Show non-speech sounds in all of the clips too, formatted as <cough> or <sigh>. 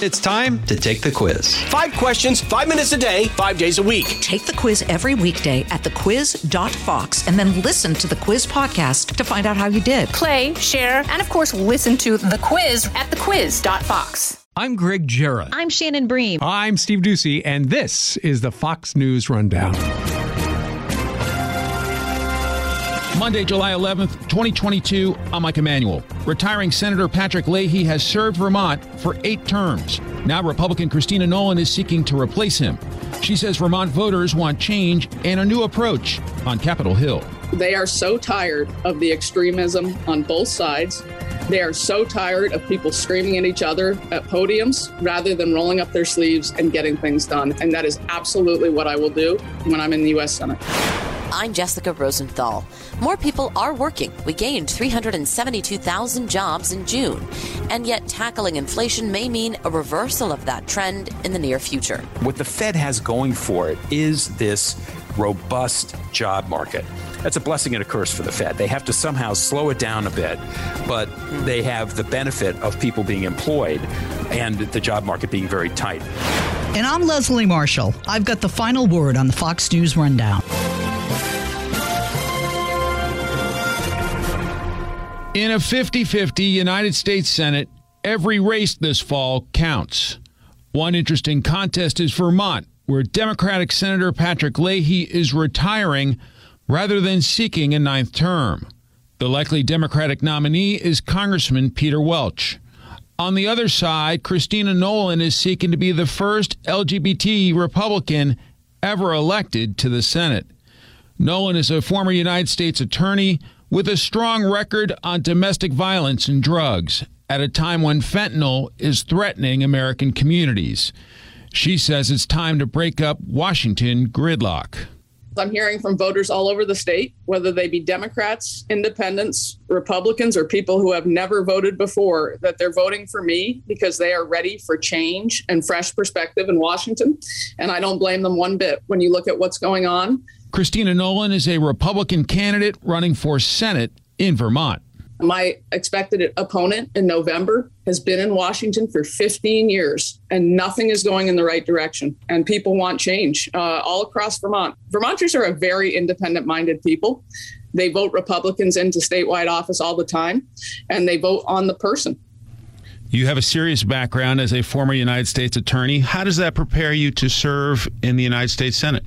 It's time to take the quiz. Five questions, five minutes a day, five days a week. Take the quiz every weekday at thequiz.fox and then listen to the quiz podcast to find out how you did. Play, share, and of course, listen to the quiz at thequiz.fox. I'm Greg Jarrett. I'm Shannon Bream. I'm Steve Doocy, and this is the Fox News Rundown. Monday, July 11th, 2022. I'm Mike Emanuel. Retiring Senator Patrick Leahy has served Vermont for eight terms. Now, Republican Christina Nolan is seeking to replace him. She says Vermont voters want change and a new approach on Capitol Hill. They are so tired of the extremism on both sides. They are so tired of people screaming at each other at podiums rather than rolling up their sleeves and getting things done. And that is absolutely what I will do when I'm in the U.S. Senate. I'm Jessica Rosenthal. More people are working. We gained 372,000 jobs in June. And yet, tackling inflation may mean a reversal of that trend in the near future. What the Fed has going for it is this robust job market. That's a blessing and a curse for the Fed. They have to somehow slow it down a bit, but they have the benefit of people being employed and the job market being very tight. And I'm Leslie Marshall. I've got the final word on the Fox News Rundown. In a 50 50 United States Senate, every race this fall counts. One interesting contest is Vermont, where Democratic Senator Patrick Leahy is retiring rather than seeking a ninth term. The likely Democratic nominee is Congressman Peter Welch. On the other side, Christina Nolan is seeking to be the first LGBT Republican ever elected to the Senate. Nolan is a former United States attorney with a strong record on domestic violence and drugs at a time when fentanyl is threatening American communities. She says it's time to break up Washington gridlock. I'm hearing from voters all over the state, whether they be Democrats, independents, Republicans, or people who have never voted before, that they're voting for me because they are ready for change and fresh perspective in Washington. And I don't blame them one bit when you look at what's going on. Christina Nolan is a Republican candidate running for Senate in Vermont. My expected opponent in November has been in Washington for 15 years, and nothing is going in the right direction. And people want change uh, all across Vermont. Vermonters are a very independent minded people. They vote Republicans into statewide office all the time, and they vote on the person. You have a serious background as a former United States attorney. How does that prepare you to serve in the United States Senate?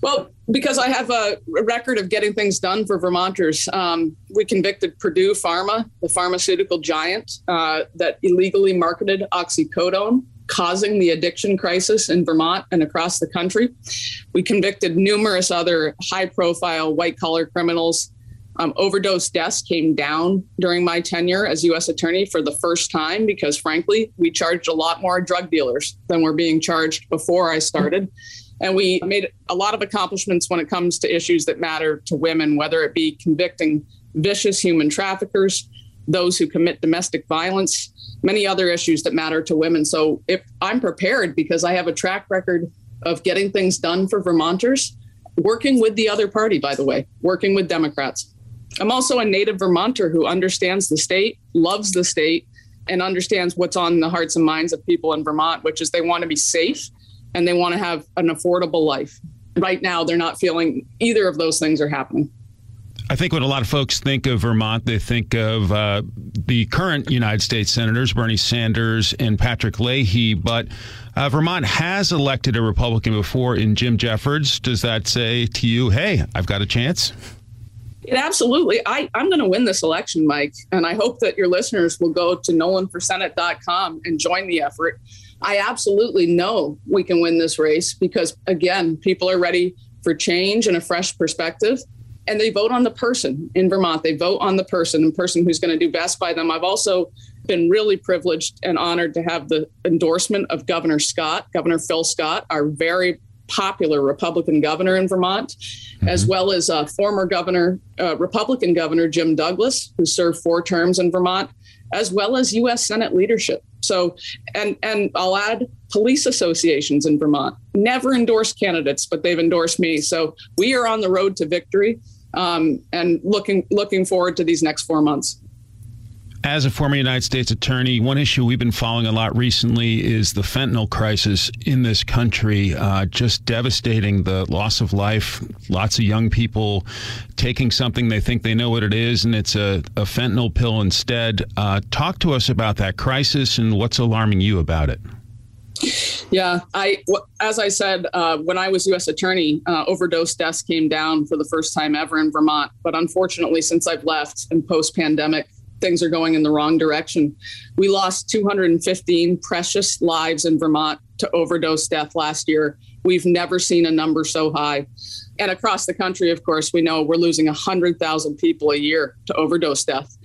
Well, because I have a record of getting things done for Vermonters. Um, we convicted Purdue Pharma, the pharmaceutical giant uh, that illegally marketed oxycodone, causing the addiction crisis in Vermont and across the country. We convicted numerous other high profile white collar criminals. Um, overdose deaths came down during my tenure as U.S. Attorney for the first time because, frankly, we charged a lot more drug dealers than were being charged before I started. And we made a lot of accomplishments when it comes to issues that matter to women, whether it be convicting vicious human traffickers, those who commit domestic violence, many other issues that matter to women. So if I'm prepared because I have a track record of getting things done for Vermonters, working with the other party, by the way, working with Democrats. I'm also a native Vermonter who understands the state, loves the state, and understands what's on the hearts and minds of people in Vermont, which is they want to be safe and they want to have an affordable life. Right now, they're not feeling either of those things are happening. I think when a lot of folks think of Vermont, they think of uh, the current United States senators, Bernie Sanders and Patrick Leahy. But uh, Vermont has elected a Republican before in Jim Jeffords. Does that say to you, hey, I've got a chance? It absolutely. I, I'm going to win this election, Mike. And I hope that your listeners will go to nolanforsenate.com and join the effort. I absolutely know we can win this race because, again, people are ready for change and a fresh perspective. And they vote on the person in Vermont. They vote on the person, the person who's going to do best by them. I've also been really privileged and honored to have the endorsement of Governor Scott, Governor Phil Scott, our very popular Republican governor in Vermont, mm-hmm. as well as uh, former governor, uh, Republican Governor Jim Douglas, who served four terms in Vermont, as well as U.S. Senate leadership. So, and and I'll add police associations in Vermont never endorsed candidates, but they've endorsed me. So we are on the road to victory, um, and looking looking forward to these next four months. As a former United States attorney, one issue we've been following a lot recently is the fentanyl crisis in this country. Uh, just devastating the loss of life. Lots of young people taking something they think they know what it is, and it's a, a fentanyl pill instead. Uh, talk to us about that crisis and what's alarming you about it. Yeah, I as I said uh, when I was U.S. attorney, uh, overdose deaths came down for the first time ever in Vermont. But unfortunately, since I've left and post pandemic, things are going in the wrong direction. We lost 215 precious lives in Vermont to overdose death last year. We've never seen a number so high. And across the country, of course, we know we're losing 100,000 people a year to overdose death.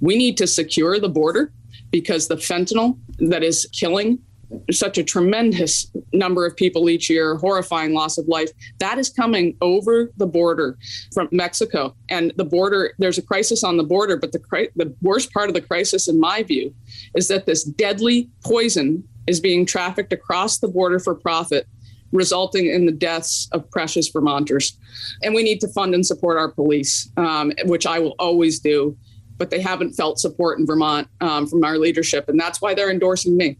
We need to secure the border because the fentanyl that is killing such a tremendous number of people each year, horrifying loss of life. That is coming over the border from Mexico. And the border, there's a crisis on the border, but the, the worst part of the crisis, in my view, is that this deadly poison is being trafficked across the border for profit, resulting in the deaths of precious Vermonters. And we need to fund and support our police, um, which I will always do. But they haven't felt support in Vermont um, from our leadership. And that's why they're endorsing me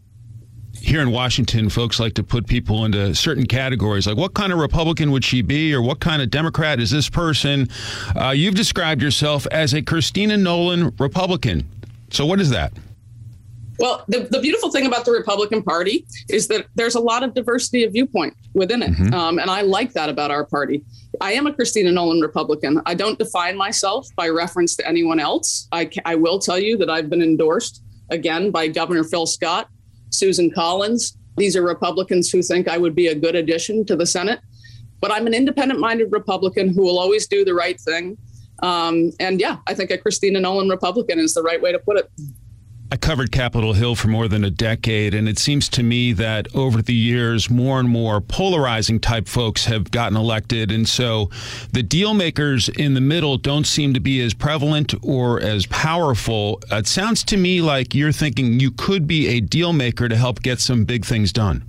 here in Washington, folks like to put people into certain categories, like what kind of Republican would she be, or what kind of Democrat is this person? Uh, you've described yourself as a Christina Nolan Republican. So, what is that? Well, the, the beautiful thing about the Republican Party is that there's a lot of diversity of viewpoint within it. Mm-hmm. Um, and I like that about our party. I am a Christina Nolan Republican. I don't define myself by reference to anyone else. I, I will tell you that I've been endorsed again by Governor Phil Scott Susan Collins. These are Republicans who think I would be a good addition to the Senate. But I'm an independent minded Republican who will always do the right thing. Um, and yeah, I think a Christina Nolan Republican is the right way to put it. I covered Capitol Hill for more than a decade, and it seems to me that over the years, more and more polarizing type folks have gotten elected. And so the deal makers in the middle don't seem to be as prevalent or as powerful. It sounds to me like you're thinking you could be a deal maker to help get some big things done.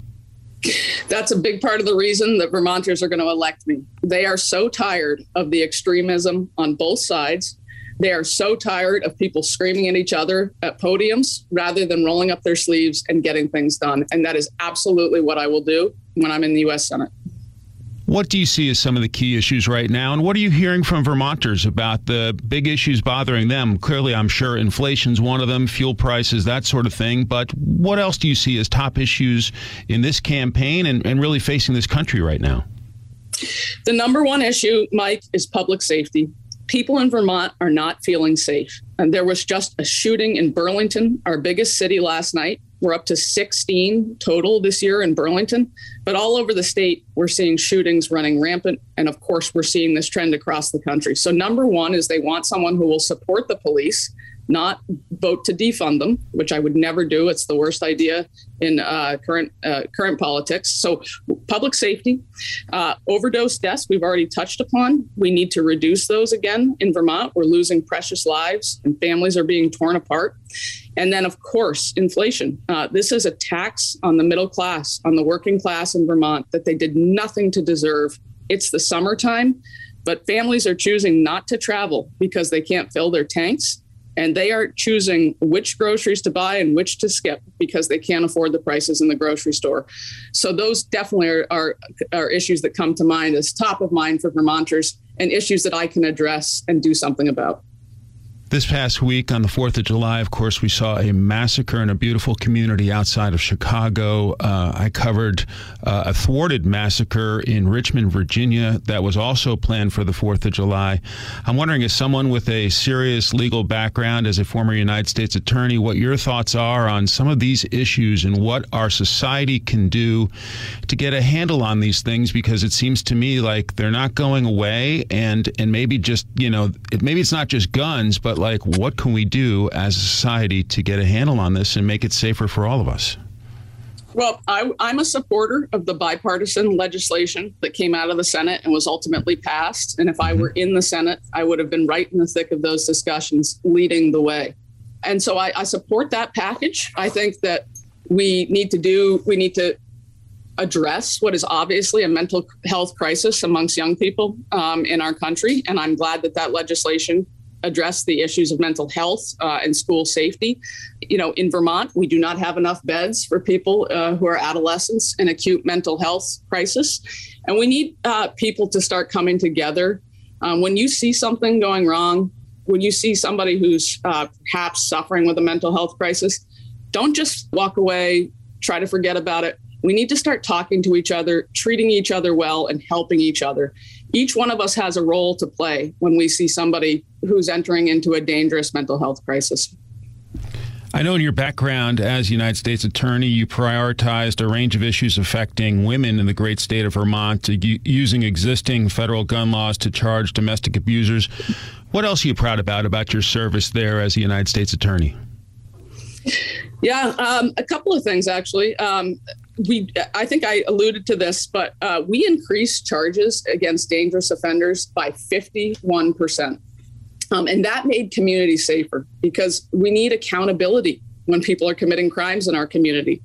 That's a big part of the reason that Vermonters are going to elect me. They are so tired of the extremism on both sides they are so tired of people screaming at each other at podiums rather than rolling up their sleeves and getting things done. And that is absolutely what I will do when I'm in the U.S. Senate. What do you see as some of the key issues right now? And what are you hearing from Vermonters about the big issues bothering them? Clearly, I'm sure inflation's one of them, fuel prices, that sort of thing. But what else do you see as top issues in this campaign and, and really facing this country right now? The number one issue, Mike, is public safety people in Vermont are not feeling safe. And there was just a shooting in Burlington, our biggest city last night. We're up to 16 total this year in Burlington. But all over the state, we're seeing shootings running rampant. And of course, we're seeing this trend across the country. So, number one is they want someone who will support the police not vote to defund them, which I would never do. It's the worst idea in uh, current uh, current politics. So, public safety, uh, overdose deaths, we've already touched upon. We need to reduce those again in Vermont. We're losing precious lives, and families are being torn apart. And then, of course, inflation. Uh, this is a tax on the middle class, on the working class in Vermont that they did nothing to deserve. It's the summertime, but families are choosing not to travel because they can't fill their tanks and they are choosing which groceries to buy and which to skip because they can't afford the prices in the grocery store. So those definitely are, are, are, issues that come to mind as top of mind for Vermonters and issues that I can address and do something about. This past week on the 4th of July, of course, we saw a massacre in a beautiful community outside of Chicago. Uh, I covered uh, a thwarted massacre in Richmond, Virginia, that was also planned for the 4th of July. I'm wondering, as someone with a serious legal background, as a former United States attorney, what your thoughts are on some of these issues and what our society can do to get a handle on these things, because it seems to me like they're not going away, and, and maybe just, you know, it, maybe it's not just guns, but like, what can we do as a society to get a handle on this and make it safer for all of us? Well, I, am a supporter of the bipartisan legislation that came out of the Senate and was ultimately passed. And if I were in the Senate, I would have been right in the thick of those discussions, leading the way. And so I, I support that package. I think that we need to do, we need to address what is obviously a mental health crisis amongst young people um, in our country. And I'm glad that that legislation address the issues of mental health uh, and school safety. You know, in Vermont, we do not have enough beds for people uh, who are adolescents in acute mental health crisis. And we need uh, people to start coming together. Um, when you see something going wrong, when you see somebody who's uh, perhaps suffering with a mental health crisis, don't just walk away, try to forget about it. We need to start talking to each other, treating each other well, and helping each other. Each one of us has a role to play when we see somebody who's entering into a dangerous mental health crisis. I know in your background as United States Attorney, you prioritized a range of issues affecting women in the great state of Vermont, using existing federal gun laws to charge domestic abusers. What else are you proud about about your service there as a United States Attorney? Yeah, um, a couple of things actually. Um, we, I think I alluded to this, but uh, we increased charges against dangerous offenders by 51%. Um, and that made communities safer because we need accountability when people are committing crimes in our community.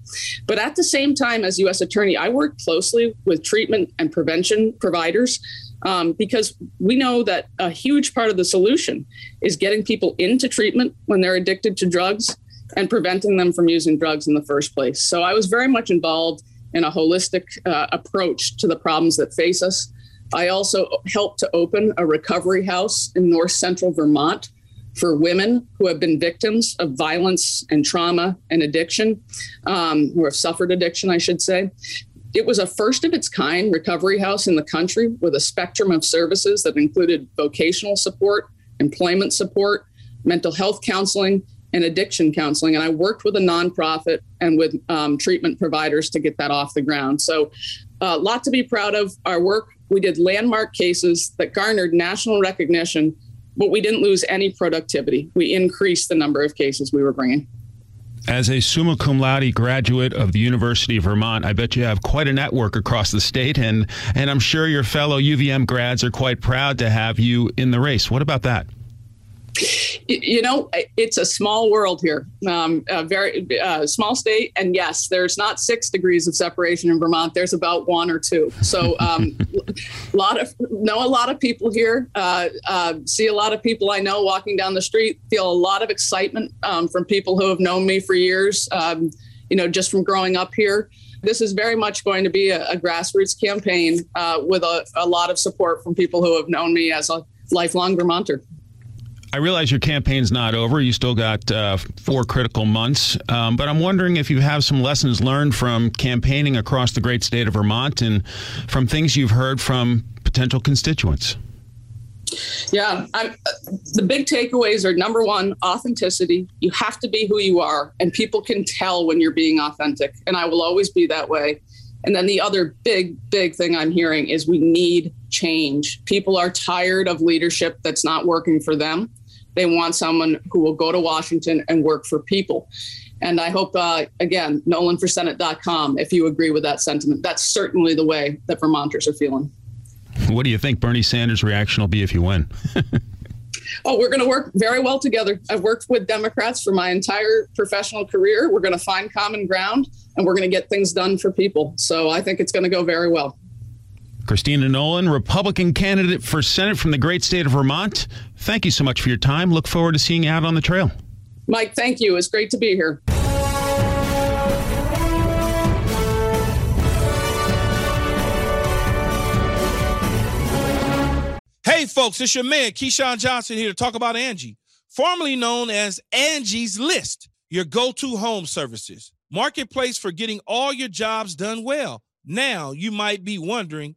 But at the same time, as U.S. Attorney, I work closely with treatment and prevention providers um, because we know that a huge part of the solution is getting people into treatment when they're addicted to drugs and preventing them from using drugs in the first place. So I was very much involved in a holistic uh, approach to the problems that face us. I also helped to open a recovery house in north central Vermont for women who have been victims of violence and trauma and addiction, um, who have suffered addiction, I should say. It was a first of its kind recovery house in the country with a spectrum of services that included vocational support, employment support, mental health counseling, and addiction counseling. And I worked with a nonprofit and with um, treatment providers to get that off the ground. So, a uh, lot to be proud of. Our work, we did landmark cases that garnered national recognition, but we didn't lose any productivity. We increased the number of cases we were bringing. As a summa cum laude graduate of the University of Vermont, I bet you have quite a network across the state, and, and I'm sure your fellow UVM grads are quite proud to have you in the race. What about that? You know, it's a small world here, um, a very uh, small state. And yes, there's not six degrees of separation in Vermont. There's about one or two. So, um, a <laughs> lot of know a lot of people here. Uh, uh, see a lot of people I know walking down the street. Feel a lot of excitement um, from people who have known me for years. Um, you know, just from growing up here. This is very much going to be a, a grassroots campaign uh, with a, a lot of support from people who have known me as a lifelong Vermonter. I realize your campaign's not over. You still got uh, four critical months. Um, but I'm wondering if you have some lessons learned from campaigning across the great state of Vermont and from things you've heard from potential constituents. Yeah, I'm, the big takeaways are number one, authenticity. You have to be who you are, and people can tell when you're being authentic. And I will always be that way. And then the other big, big thing I'm hearing is we need change. People are tired of leadership that's not working for them. They want someone who will go to Washington and work for people. And I hope, uh, again, nolanforsenate.com, if you agree with that sentiment. That's certainly the way that Vermonters are feeling. What do you think Bernie Sanders' reaction will be if you win? <laughs> oh, we're going to work very well together. I've worked with Democrats for my entire professional career. We're going to find common ground and we're going to get things done for people. So I think it's going to go very well. Christina Nolan, Republican candidate for Senate from the great state of Vermont. Thank you so much for your time. Look forward to seeing you out on the trail. Mike, thank you. It's great to be here. Hey, folks, it's your man, Keyshawn Johnson, here to talk about Angie, formerly known as Angie's List, your go to home services. Marketplace for getting all your jobs done well. Now, you might be wondering,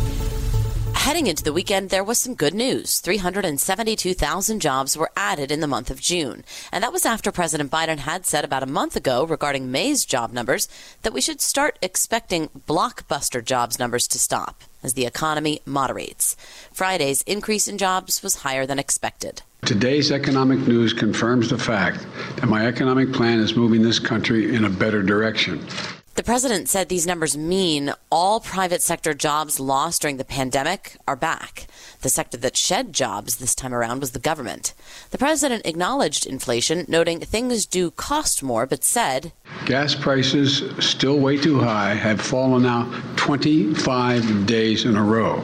Heading into the weekend, there was some good news. 372,000 jobs were added in the month of June. And that was after President Biden had said about a month ago regarding May's job numbers that we should start expecting blockbuster jobs numbers to stop as the economy moderates. Friday's increase in jobs was higher than expected. Today's economic news confirms the fact that my economic plan is moving this country in a better direction. The president said these numbers mean all private sector jobs lost during the pandemic are back. The sector that shed jobs this time around was the government. The president acknowledged inflation, noting things do cost more, but said Gas prices, still way too high, have fallen now 25 days in a row.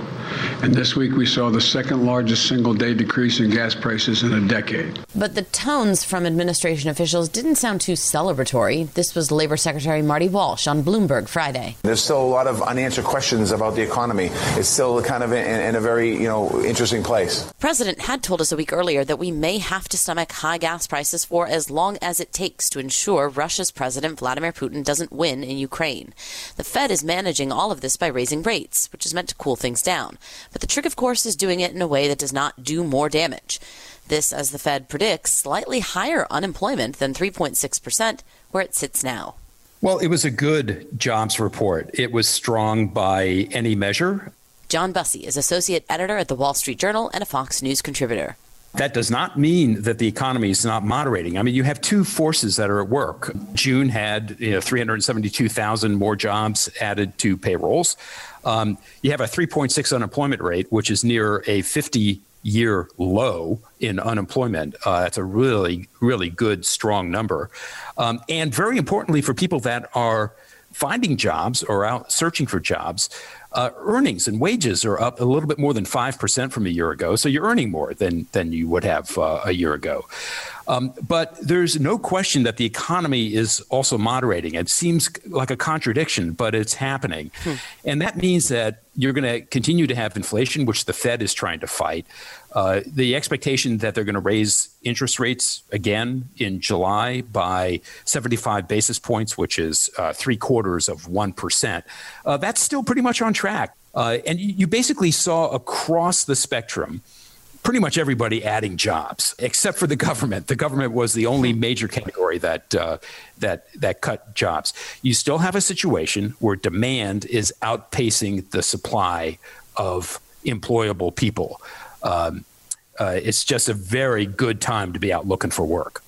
And this week we saw the second largest single day decrease in gas prices in a decade. But the tones from administration officials didn't sound too celebratory. This was Labor Secretary Marty Walsh on Bloomberg Friday. There's still a lot of unanswered questions about the economy. It's still kind of in, in a very, you know, interesting place. President had told us a week earlier that we may have to stomach high gas prices for as long as it takes to ensure Russia's President Vladimir Putin doesn't win in Ukraine. The Fed is managing all of this by raising rates, which is meant to cool things down. But the trick, of course, is doing it in a way that does not do more damage. This, as the Fed predicts, slightly higher unemployment than 3.6%, where it sits now. Well, it was a good jobs report. It was strong by any measure. John Bussey is associate editor at the Wall Street Journal and a Fox News contributor. That does not mean that the economy is not moderating. I mean, you have two forces that are at work. June had you know, 372,000 more jobs added to payrolls. Um, you have a 3.6 unemployment rate, which is near a 50 year low in unemployment. Uh, that's a really, really good, strong number. Um, and very importantly, for people that are finding jobs or out searching for jobs, uh, earnings and wages are up a little bit more than 5% from a year ago. So you're earning more than, than you would have uh, a year ago. Um, but there's no question that the economy is also moderating. It seems like a contradiction, but it's happening. Hmm. And that means that you're going to continue to have inflation, which the Fed is trying to fight. Uh, the expectation that they're going to raise interest rates again in July by 75 basis points, which is uh, three quarters of 1%, uh, that's still pretty much on track. Uh, and you basically saw across the spectrum pretty much everybody adding jobs except for the <laughs> government. The government was the only major category that uh, that that cut jobs. You still have a situation where demand is outpacing the supply of employable people. Um, uh, it's just a very good time to be out looking for work.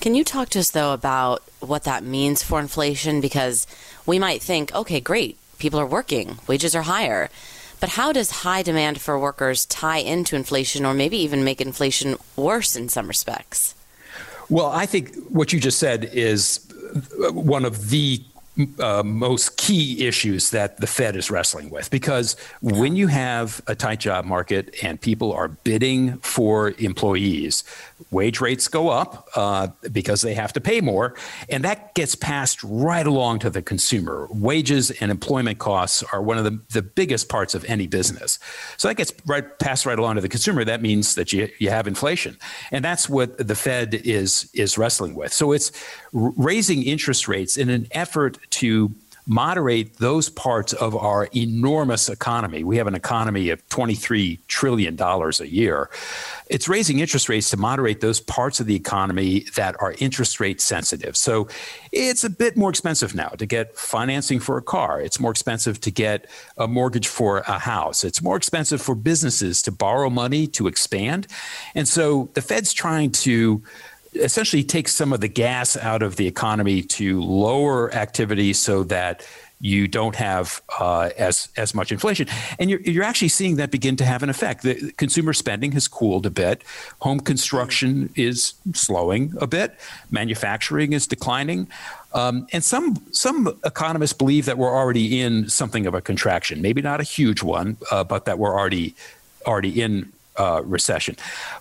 Can you talk to us though about what that means for inflation? Because we might think, okay, great, people are working, wages are higher but how does high demand for workers tie into inflation or maybe even make inflation worse in some respects? Well, I think what you just said is one of the uh, most key issues that the Fed is wrestling with. Because when you have a tight job market and people are bidding for employees, wage rates go up uh, because they have to pay more, and that gets passed right along to the consumer. Wages and employment costs are one of the, the biggest parts of any business. So that gets right passed right along to the consumer. That means that you, you have inflation. And that's what the Fed is is wrestling with. So it's raising interest rates in an effort to moderate those parts of our enormous economy. We have an economy of $23 trillion a year. It's raising interest rates to moderate those parts of the economy that are interest rate sensitive. So it's a bit more expensive now to get financing for a car. It's more expensive to get a mortgage for a house. It's more expensive for businesses to borrow money to expand. And so the Fed's trying to essentially takes some of the gas out of the economy to lower activity so that you don't have uh, as as much inflation, and you're you're actually seeing that begin to have an effect. The consumer spending has cooled a bit. Home construction is slowing a bit. Manufacturing is declining. Um, and some some economists believe that we're already in something of a contraction, maybe not a huge one, uh, but that we're already already in uh, recession.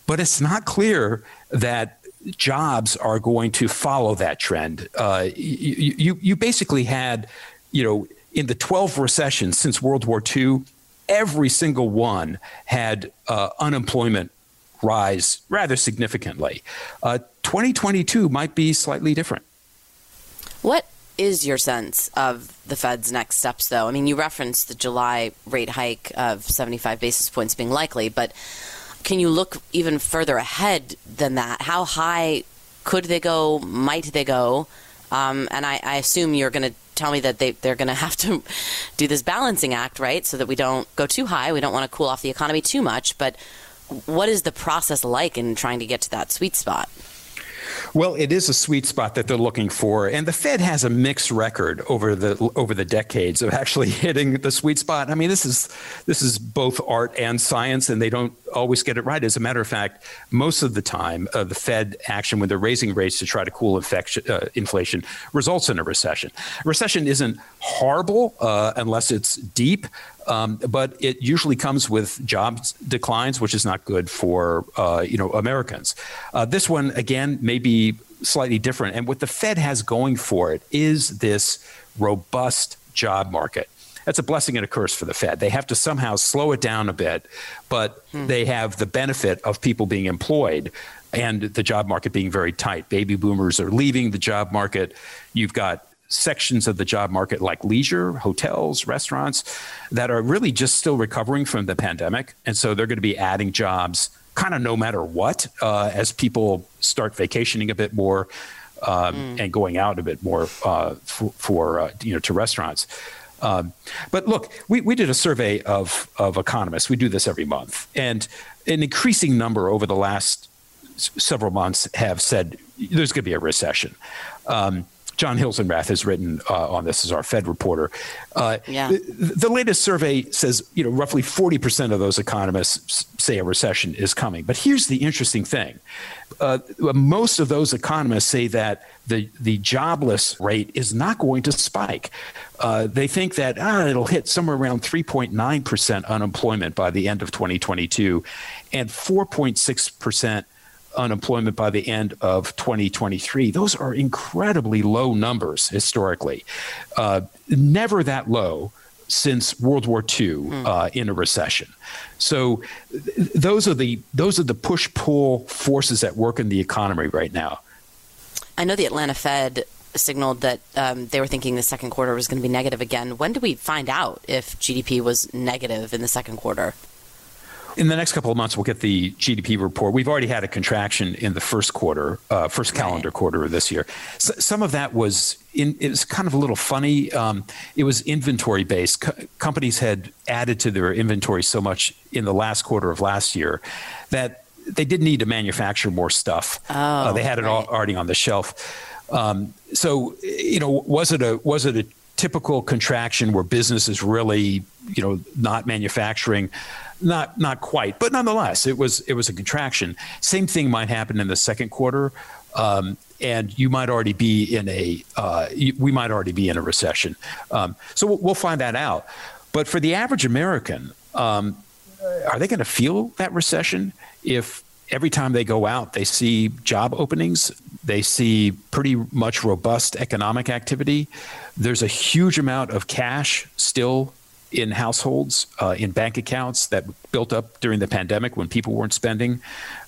But it's not clear that jobs are going to follow that trend. Uh, you, you, you basically had, you know, in the 12 recessions since World War II, every single one had uh, unemployment rise rather significantly. Uh, 2022 might be slightly different. What is your sense of the Fed's next steps, though? I mean, you referenced the July rate hike of 75 basis points being likely, but can you look even further ahead than that? How high could they go? Might they go? Um, and I, I, assume you're going to tell me that they, they're going <laughs> to have to do this balancing act, right? So that we don't go too high. We don't want to cool off the economy too much. But what is the process like in trying to get to that sweet spot? Well, it is a sweet spot that they're looking for, and the Fed has a mixed record over the over the decades of actually <laughs> hitting the sweet spot. I mean, this is this is both art and science, and they don't always get it right. As a matter of fact, most of the time, uh, the Fed action when they're raising rates to try to cool uh, inflation results in a recession. Recession isn't horrible uh, unless it's deep, um, but it usually comes with jobs declines, which is not good for uh, you know Americans. Uh, this one again may be slightly different, and what the Fed has going for it is this robust job market. That's a blessing and a curse for the Fed. They have to somehow slow it down a bit, but hmm. they have the benefit of people being employed and the job market being very tight. Baby boomers are leaving the job market. You've got sections of the job market like leisure, hotels, restaurants that are really just still recovering from the pandemic. And so they're going to be adding jobs kind of no matter what uh, as people start vacationing a bit more um, mm. and going out a bit more uh, for, for uh, you know to restaurants. Um, but look, we, we did a survey of, of economists. We do this every month. And an increasing number over the last several months have said there's going to be a recession. Um, Jon Hilsenrath has written uh, on this as our Fed reporter. Uh, yeah. the, the, latest survey says, you know, roughly 40% of those economists say a recession is coming. But here's the interesting thing. Uh, most of those economists say that the, the jobless rate is not going to spike. Uh, they think that ah, it'll hit somewhere around 3.9% unemployment by the end of 2022 and 4.6% unemployment by the end of 2023. Those are incredibly low numbers historically. Uh, never that low since World War II hmm. uh, in a recession. So th- those are the those are the push pull forces at work in the economy right now. I know the Atlanta Fed signaled that um, they were thinking the second quarter was going to be negative again. When do we find out if GDP was negative in the second quarter? In the next couple of months, we'll get the GDP report. We've already had a contraction in the first quarter, uh, first calendar right. quarter of this year. So, some of that was in, it was kind of a little funny. Um, it was inventory based. Co- companies had added to their inventory so much in the last quarter of last year that they didn't need to manufacture more stuff. Oh, uh, they had it all already on the shelf. Um, so, you know, was it a was it a typical contraction where business is really, you know, not manufacturing? Not not quite, but nonetheless, it was it was a contraction. Same thing might happen in the second quarter. Um, and you might already be in a uh, we might already be in a recession. Um, so we'll, we'll, find that out. But for the average American, um, are they going to feel that recession if every time they go out they see job openings, they see pretty much robust economic activity? There's a huge amount of cash still in households, uh, in bank accounts that built up during the pandemic when people weren't spending.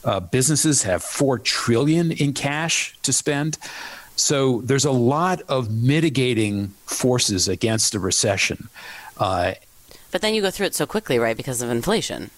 Uh, businesses have four trillion in cash to spend. So there's a lot of mitigating forces against a recession. Uh, but then you go through it so quickly, right? Because of inflation.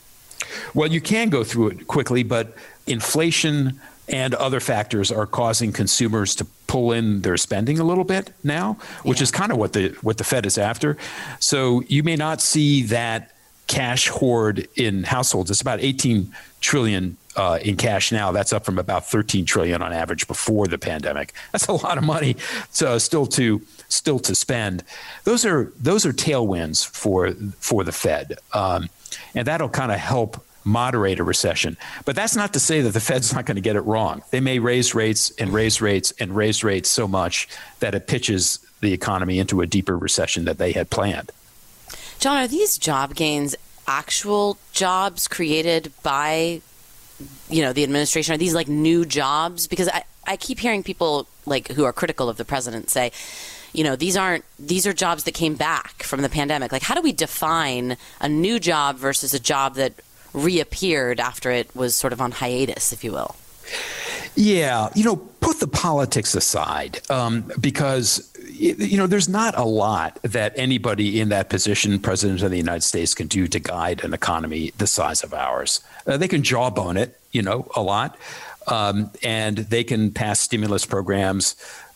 Well, you can go through it quickly, but inflation and other factors are causing consumers to pull in their spending a little bit now, which yeah. is kind of what the what the Fed is after. So you may not see that cash hoard in households. It's about 18 trillion uh, in cash now. That's up from about 13 trillion on average before the pandemic. That's a lot of money. So still to still to spend. Those are those are tailwinds for for the Fed, um, and that'll kind of help moderate a recession. But that's not to say that the Fed's not going to get it wrong. They may raise rates and raise rates and raise rates so much that it pitches the economy into a deeper recession that they had planned. John, are these job gains actual jobs created by you know the administration? Are these like new jobs? Because I, I keep hearing people like who are critical of the president say, you know, these aren't these are jobs that came back from the pandemic. Like how do we define a new job versus a job that reappeared after it was sort of on hiatus, if you will? Yeah, you know, put the politics aside um, because you know there's not a lot that anybody in that position, president of the United States, can do to guide an economy the size of ours. Uh, they can jawbone it, you know, a lot, um, and they can pass stimulus programs,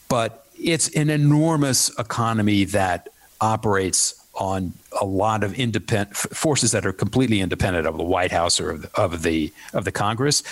but it's an enormous economy that operates on a lot of independent forces that are completely independent of the White House or of the, of the of the Congress.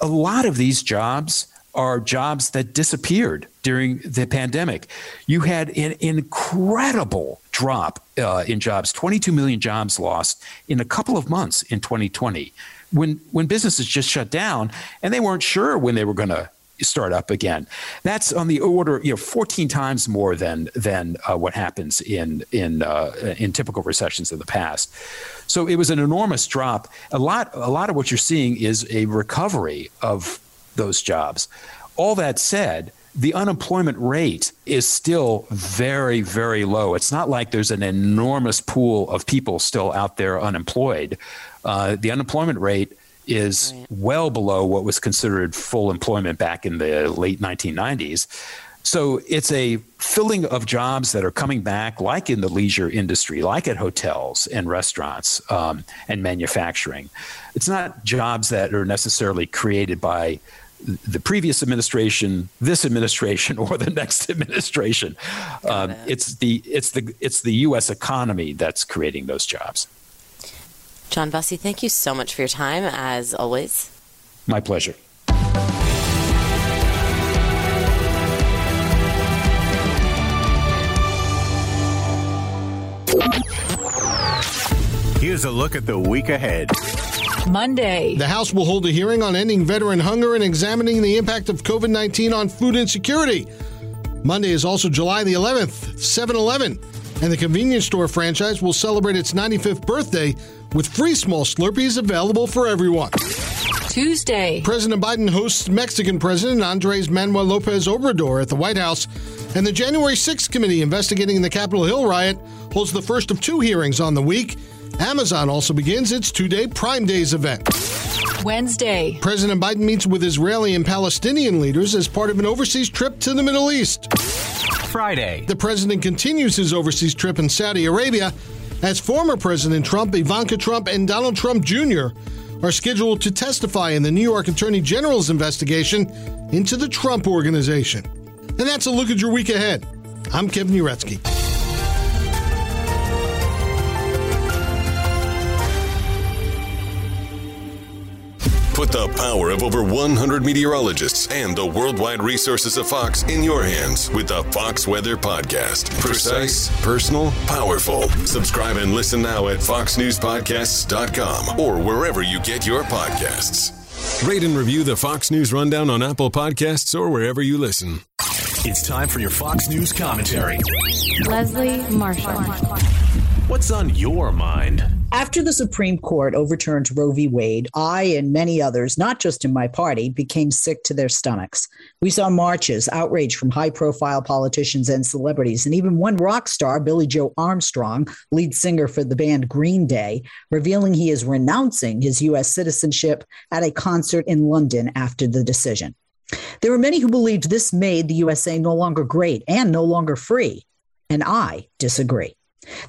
A lot of these jobs are jobs that disappeared during the pandemic. You had an incredible drop uh, in jobs, 22 million jobs lost in a couple of months in 2020 when when businesses just shut down and they weren't sure when they were going to start up again. That's on the order, you know, 14 times more than than uh, what happens in in uh, in typical recessions of the past. So it was an enormous drop. A lot a lot of what you're seeing is a recovery of those jobs. All that said, the unemployment rate is still very, very low. It's not like there's an enormous pool of people still out there unemployed. Uh, the unemployment rate is right. well below what was considered full employment back in the late 1990s. So it's a filling of jobs that are coming back, like in the leisure industry, like at hotels and restaurants um, and manufacturing. It's not jobs that are necessarily created by the previous administration, this administration, or the next <laughs> administration. Um. It's the it's the it's the U.S. economy that's creating those jobs. John Bussey, thank you so much for your time, as always. My pleasure. Here's a look at the week ahead. Monday. The House will hold a hearing on ending veteran hunger and examining the impact of COVID 19 on food insecurity. Monday is also July the 11th, 7 Eleven, and the convenience store franchise will celebrate its 95th birthday with free small Slurpees available for everyone. Tuesday. President Biden hosts Mexican President Andres Manuel Lopez Obrador at the White House, and the January 6th committee investigating the Capitol Hill riot holds the first of two hearings on the week. Amazon also begins its two day Prime Days event. Wednesday. President Biden meets with Israeli and Palestinian leaders as part of an overseas trip to the Middle East. Friday. The president continues his overseas trip in Saudi Arabia as former President Trump, Ivanka Trump, and Donald Trump Jr. are scheduled to testify in the New York Attorney General's investigation into the Trump Organization. And that's a look at your week ahead. I'm Kevin Uretsky. Put the power of over 100 meteorologists and the worldwide resources of Fox in your hands with the Fox Weather Podcast. Precise, personal, powerful. Subscribe and listen now at foxnewspodcasts.com or wherever you get your podcasts. Rate and review the Fox News Rundown on Apple Podcasts or wherever you listen. It's time for your Fox News commentary. Leslie Marshall. What's on your mind? After the Supreme Court overturned Roe v. Wade, I and many others, not just in my party, became sick to their stomachs. We saw marches, outrage from high profile politicians and celebrities, and even one rock star, Billie Joe Armstrong, lead singer for the band Green Day, revealing he is renouncing his U.S. citizenship at a concert in London after the decision. There were many who believed this made the USA no longer great and no longer free, and I disagree.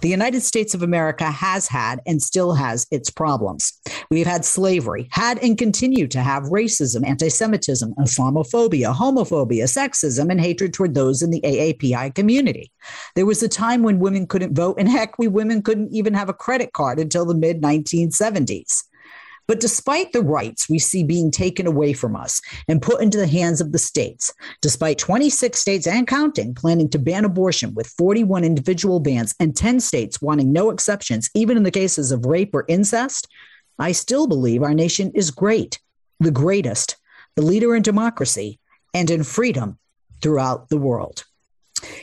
The United States of America has had and still has its problems. We've had slavery, had and continue to have racism, anti Semitism, Islamophobia, homophobia, sexism, and hatred toward those in the AAPI community. There was a time when women couldn't vote, and heck, we women couldn't even have a credit card until the mid 1970s. But despite the rights we see being taken away from us and put into the hands of the states, despite 26 states and counting planning to ban abortion with 41 individual bans and 10 states wanting no exceptions, even in the cases of rape or incest, I still believe our nation is great, the greatest, the leader in democracy and in freedom throughout the world.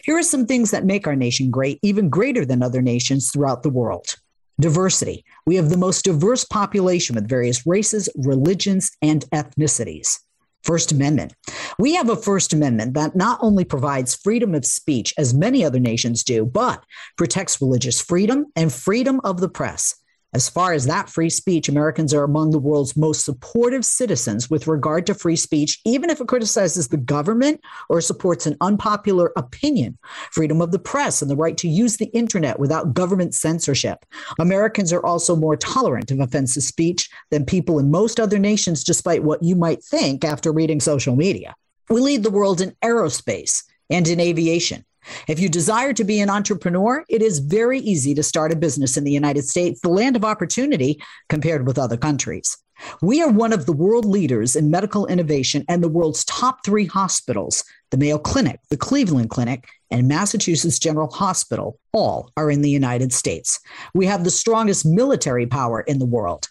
Here are some things that make our nation great, even greater than other nations throughout the world. Diversity. We have the most diverse population with various races, religions, and ethnicities. First Amendment. We have a First Amendment that not only provides freedom of speech, as many other nations do, but protects religious freedom and freedom of the press. As far as that free speech, Americans are among the world's most supportive citizens with regard to free speech, even if it criticizes the government or supports an unpopular opinion. Freedom of the press and the right to use the internet without government censorship. Americans are also more tolerant of offensive speech than people in most other nations, despite what you might think after reading social media. We lead the world in aerospace and in aviation. If you desire to be an entrepreneur, it is very easy to start a business in the United States, the land of opportunity compared with other countries. We are one of the world leaders in medical innovation and the world's top three hospitals the Mayo Clinic, the Cleveland Clinic, and Massachusetts General Hospital all are in the United States. We have the strongest military power in the world.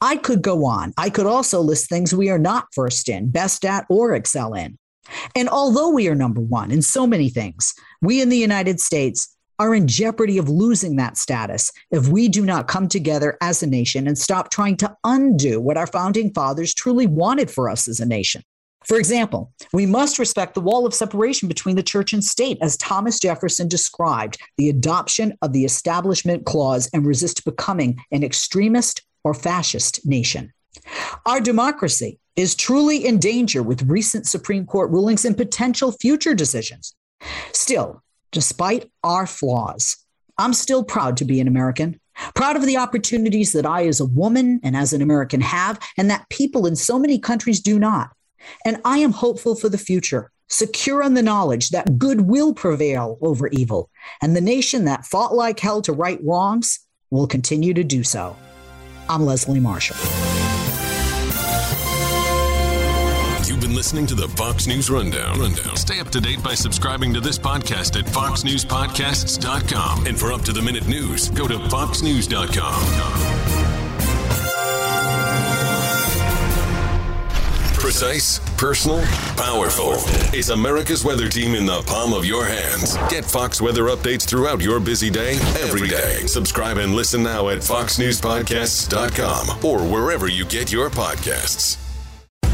I could go on. I could also list things we are not first in, best at, or excel in. And although we are number one in so many things, we in the United States are in jeopardy of losing that status if we do not come together as a nation and stop trying to undo what our founding fathers truly wanted for us as a nation. For example, we must respect the wall of separation between the church and state, as Thomas Jefferson described the adoption of the Establishment Clause and resist becoming an extremist or fascist nation. Our democracy is truly in danger with recent Supreme Court rulings and potential future decisions. Still, despite our flaws, I'm still proud to be an American, proud of the opportunities that I, as a woman and as an American, have, and that people in so many countries do not. And I am hopeful for the future, secure in the knowledge that good will prevail over evil, and the nation that fought like hell to right wrongs will continue to do so. I'm Leslie Marshall. Listening to the Fox News Rundown. Rundown. Stay up to date by subscribing to this podcast at foxnewspodcasts.com. And for up to the minute news, go to foxnews.com. Precise, personal, powerful. It's America's weather team in the palm of your hands. Get Fox weather updates throughout your busy day, every day. Subscribe and listen now at foxnewspodcasts.com or wherever you get your podcasts.